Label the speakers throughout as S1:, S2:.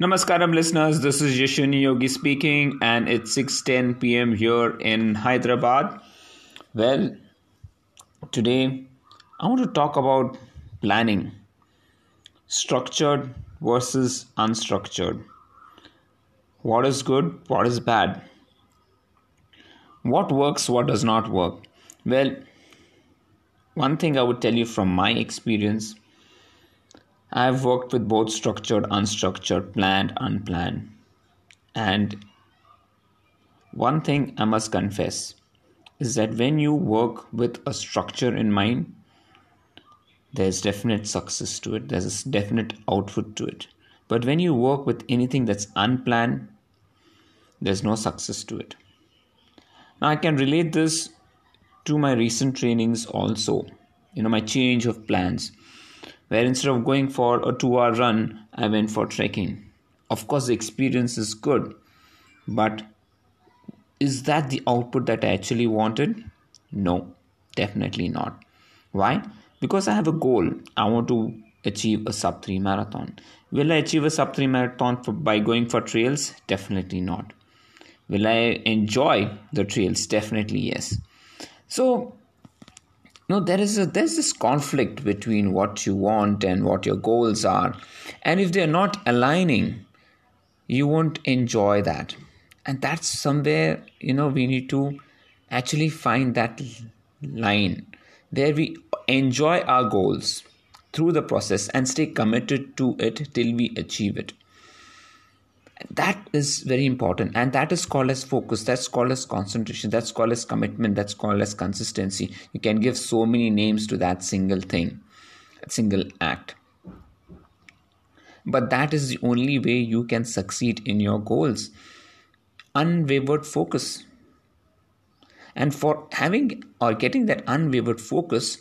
S1: Namaskaram, listeners. This is Yashuni Yogi speaking, and it's 6:10 p.m. here in Hyderabad. Well, today I want to talk about planning, structured versus unstructured. What is good? What is bad? What works? What does not work? Well, one thing I would tell you from my experience I've worked with both structured, unstructured, planned, unplanned. And one thing I must confess is that when you work with a structure in mind, there's definite success to it, there's a definite output to it. But when you work with anything that's unplanned, there's no success to it. Now, I can relate this to my recent trainings also, you know, my change of plans where instead of going for a two hour run, I went for trekking. Of course, the experience is good, but is that the output that I actually wanted? No, definitely not. Why? Because I have a goal. I want to achieve a sub 3 marathon. Will I achieve a sub 3 marathon for, by going for trails? Definitely not. Will I enjoy the trails? Definitely yes. So, no there is a there's this conflict between what you want and what your goals are. And if they're not aligning you won't enjoy that. And that's somewhere you know we need to actually find that line where we enjoy our goals through the process and stay committed to it till we achieve it that is very important. And that is called as focus. That's called as concentration. That's called as commitment. That's called as consistency. You can give so many names to that single thing that single act. But that is the only way you can succeed in your goals. Unwavered focus. And for having or getting that unwavered focus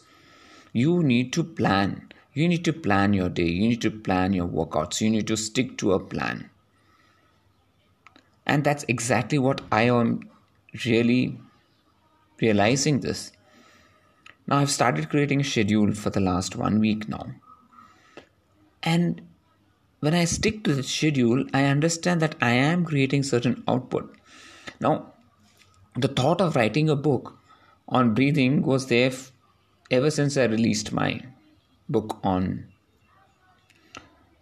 S1: you need to plan. You need to plan your day. You need to plan your workouts. You need to stick to a plan and that's exactly what I am really realizing this. Now, I've started creating a schedule for the last one week now. And when I stick to the schedule, I understand that I am creating certain output. Now, the thought of writing a book on breathing was there ever since I released my book on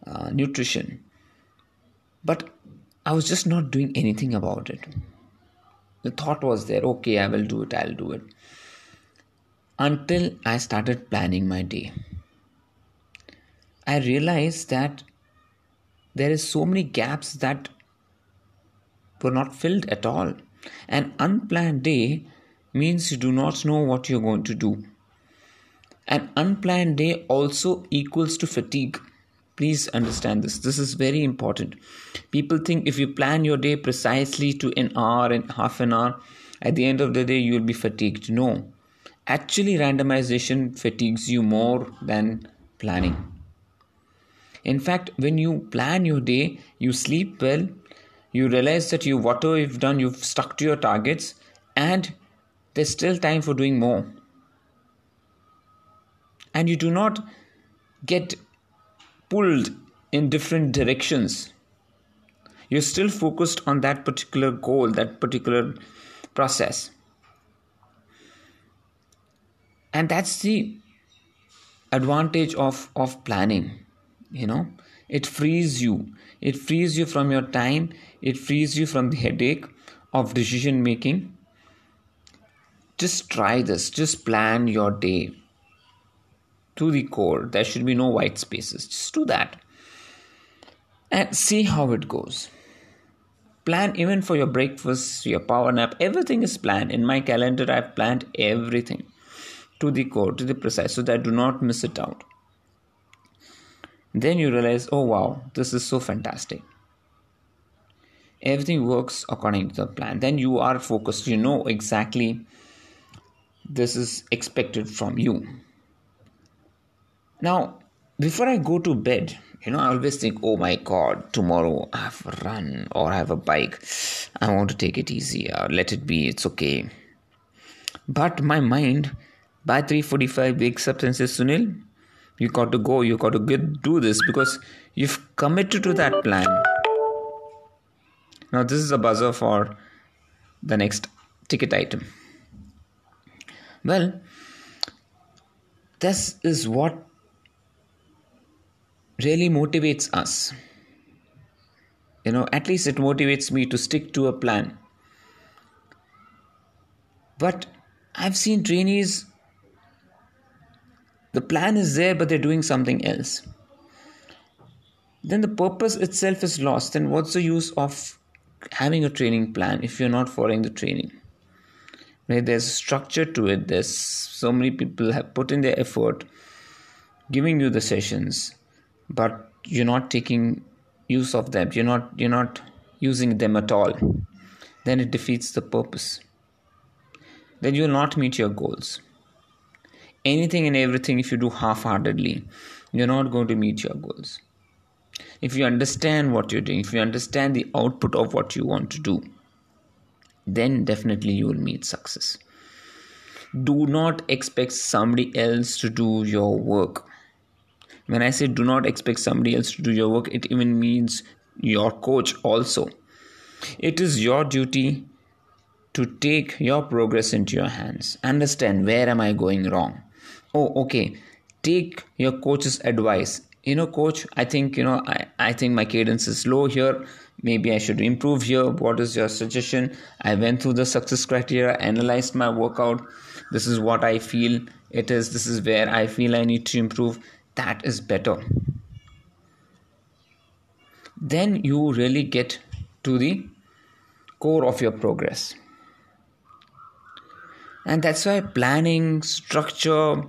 S1: uh, nutrition. But I was just not doing anything about it. The thought was there, okay, I will do it, I'll do it. Until I started planning my day. I realized that there is so many gaps that were not filled at all. An unplanned day means you do not know what you're going to do. An unplanned day also equals to fatigue. Please understand this. This is very important. People think if you plan your day precisely to an hour and half an hour, at the end of the day, you'll be fatigued. No. Actually, randomization fatigues you more than planning. In fact, when you plan your day, you sleep well, you realize that you whatever you've done, you've stuck to your targets, and there's still time for doing more. And you do not get pulled in different directions. You're still focused on that particular goal, that particular process. And that's the advantage of, of planning. You know, it frees you. It frees you from your time, it frees you from the headache of decision making. Just try this, just plan your day to the core. There should be no white spaces. Just do that and see how it goes. Plan even for your breakfast, your power nap, everything is planned. In my calendar, I've planned everything to the core, to the precise, so that I do not miss it out. Then you realize, oh wow, this is so fantastic. Everything works according to the plan. Then you are focused, you know exactly this is expected from you now, before I go to bed, you know, I always think, oh my god, tomorrow I have a run or I have a bike. I want to take it easy or let it be, it's okay. But my mind by 3:45 wakes up and says, Sunil, you got to go, you got to get, do this because you've committed to that plan. Now, this is a buzzer for the next ticket item. Well, this is what really motivates us. You know, at least it motivates me to stick to a plan. But I've seen trainees, the plan is there, but they're doing something else. Then the purpose itself is lost. Then what's the use of having a training plan if you're not following the training? Right? There's structure to it. There's so many people have put in their effort giving you the sessions, but you're not taking use of them. You're not you're not using them at all. Then it defeats the purpose then you will not meet your goals. Anything and everything, if you do half heartedly, you're not going to meet your goals. If you understand what you're doing, if you understand the output of what you want to do, then definitely you will meet success. Do not expect somebody else to do your work. When I say do not expect somebody else to do your work, it even means your coach also. It is your duty to take your progress into your hands. Understand where am I going wrong? Oh, okay. Take your coach's advice. You know, coach, I think, you know, I, I think my cadence is low here. Maybe I should improve here. What is your suggestion? I went through the success criteria, analyzed my workout. This is what I feel it is. This is where I feel I need to improve. That is better. Then you really get to the core of your progress. And that's why planning structure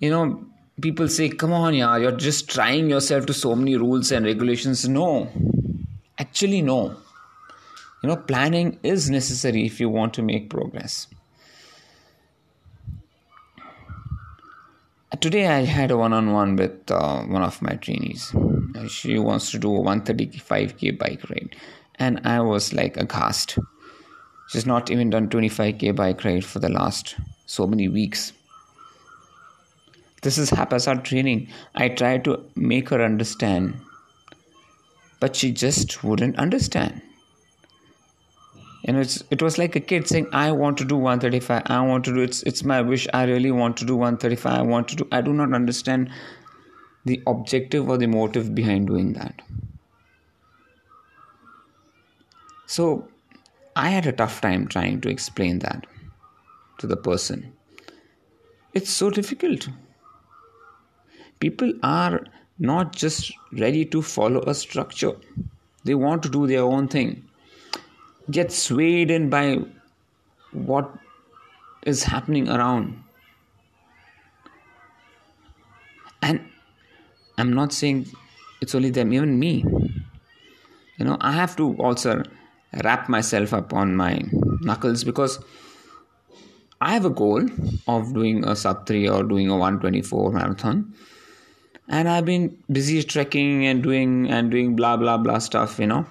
S1: you know people say come on yeah you're just trying yourself to so many rules and regulations. No. Actually no. You know planning is necessary if you want to make progress today i had a one-on-one with uh, one of my trainees she wants to do a 135k bike ride and i was like aghast She's not even done 25k bike ride for the last so many weeks. This is haphazard training. I tried to make her understand, but she just wouldn't understand. And it's it was like a kid saying, "I want to do 135. I want to do it's it's my wish. I really want to do 135. I want to do. I do not understand the objective or the motive behind doing that." So I had a tough time trying to explain that to the person. It's so difficult. People are not just ready to follow a structure, they want to do their own thing. Get swayed in by what is happening around. And I'm not saying it's only them, even me. You know, I have to also wrap myself up on my knuckles because I have a goal of doing a sub 3 or doing a 124 marathon and I've been busy trekking and doing and doing blah blah blah stuff you know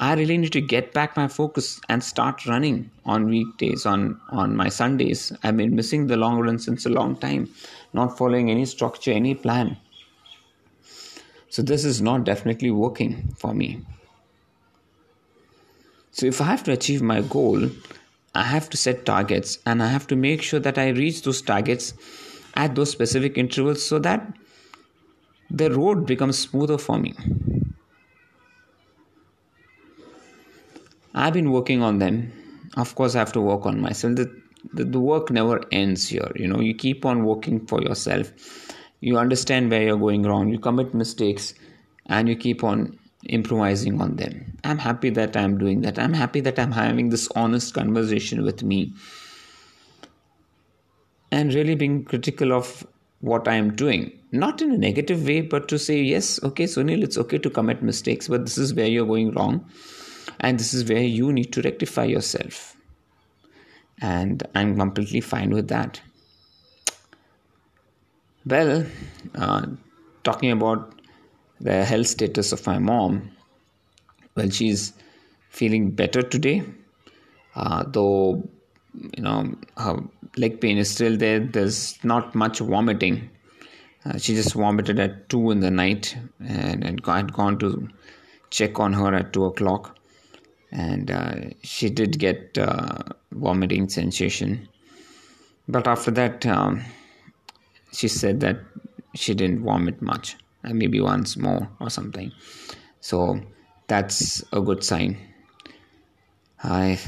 S1: I really need to get back my focus and start running on weekdays on on my Sundays. I've been missing the long run since a long time not following any structure any plan. So this is not definitely working for me. So, if I have to achieve my goal, I have to set targets and I have to make sure that I reach those targets at those specific intervals so that the road becomes smoother for me. I've been working on them. Of course, I have to work on myself. The, the, the work never ends here. You know, you keep on working for yourself. You understand where you're going wrong. You commit mistakes and you keep on improvising on them. I'm happy that I'm doing that. I'm happy that I'm having this honest conversation with me and really being critical of what I am doing. Not in a negative way, but to say, yes, okay, Sunil, it's okay to commit mistakes, but this is where you're going wrong. And this is where you need to rectify yourself. And I'm completely fine with that. Well, uh, talking about the health status of my mom. Well, she's feeling better today, uh, though you know her leg pain is still there. There's not much vomiting. Uh, she just vomited at two in the night, and and had gone to check on her at two o'clock. And uh, she did get uh, vomiting sensation. But after that um, she said that she didn't vomit much and maybe once more or something. So that's a good sign. I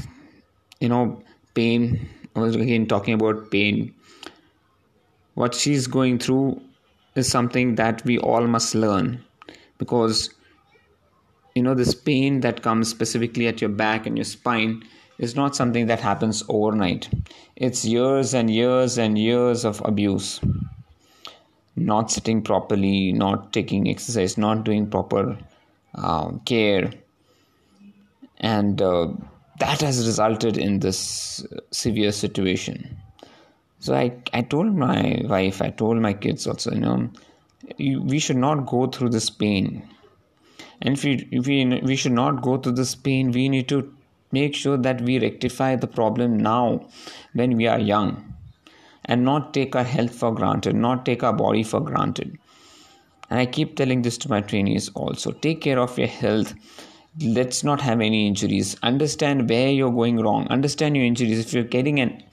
S1: you know pain i was again talking about pain. What she's going through is something that we all must learn because you know this pain that comes specifically at your back and your spine is not something that happens overnight. It's years and years and years of abuse. Not sitting properly not taking exercise not doing proper uh, care. And uh, that has resulted in this severe situation. So I, I told my wife i told my kids also you know we should not go through this pain and if we, if we, we should not go through this pain. We need to make sure that we rectify the problem now when we are young. And not take our health for granted not take our body for granted. And i keep telling this to my trainees also take care of your health. Let's not have any injuries. Understand where you're going wrong. Understand your injuries. If you're getting an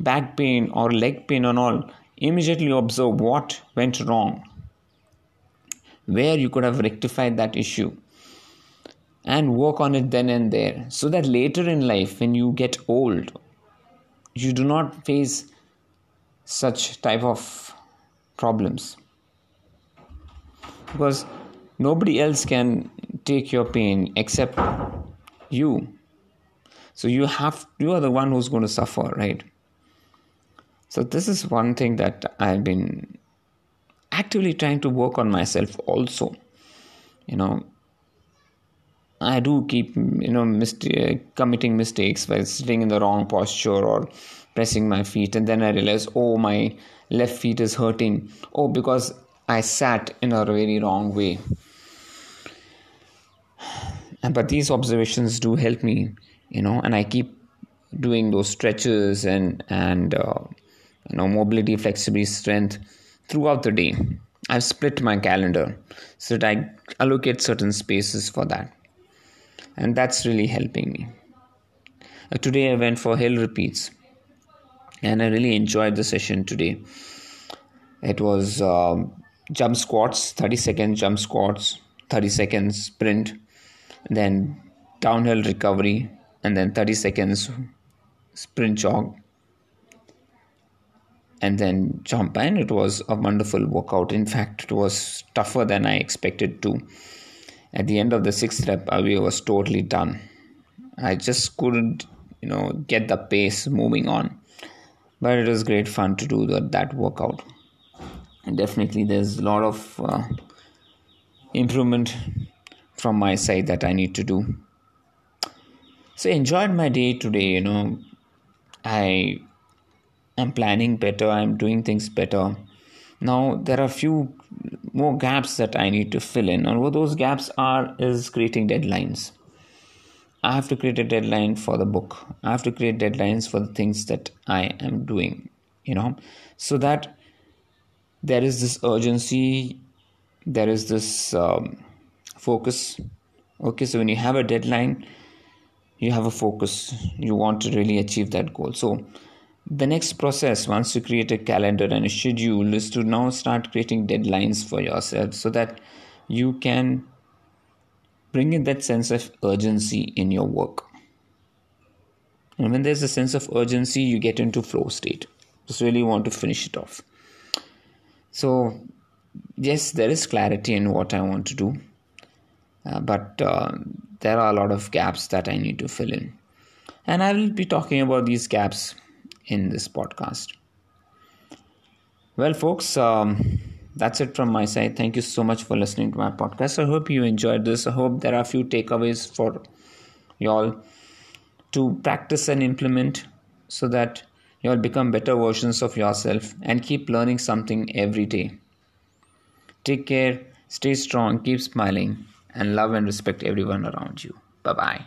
S1: back pain or leg pain and all immediately observe what went wrong where you could have rectified that issue and work on it then and there. So that later in life when you get old you do not face such type of problems. Because nobody else can take your pain except you. So you have you are the one who's going to suffer right? So this is one thing that i've been actively trying to work on myself also. You know i do keep you know mist- committing mistakes by sitting in the wrong posture or pressing my feet and then i realize oh my left feet is hurting. Oh because i sat in a very wrong way. But these observations do help me you know and i keep doing those stretches and and uh, you know mobility flexibility strength throughout the day. I've split my calendar so that I allocate certain spaces for that. And that's really helping me. Uh, today I went for hill repeats and I really enjoyed the session today. It was uh, jump squats, 30 second jump squats, 30 seconds sprint, then downhill recovery, and then 30 seconds sprint jog and then jump. And it was a wonderful workout. In fact it was tougher than i expected to. At the end of the sixth rep i was totally done. I just couldn't you know get the pace moving on. But it was great fun to do that, that workout. And definitely there's a lot of uh, improvement from my side that i need to do. So enjoyed my day today you know. I I'm planning better, I'm doing things better. Now there are a few more gaps that I need to fill in, and what those gaps are is creating deadlines. I have to create a deadline for the book. I have to create deadlines for the things that I am doing, you know, so that there is this urgency, there is this um, focus. Okay, so when you have a deadline, you have a focus, you want to really achieve that goal. So, the next process, once you create a calendar and a schedule, is to now start creating deadlines for yourself so that you can bring in that sense of urgency in your work. And when there's a sense of urgency, you get into flow state. Just really want to finish it off. So, yes, there is clarity in what I want to do, uh, but uh, there are a lot of gaps that I need to fill in. And I will be talking about these gaps in this podcast. Well, folks, um, that's it from my side. Thank you so much for listening to my podcast. I hope you enjoyed this. I hope there are a few takeaways for y'all to practice and implement so that you'll become better versions of yourself and keep learning something every day. Take care, stay strong, keep smiling, and love and respect everyone around you. Bye bye.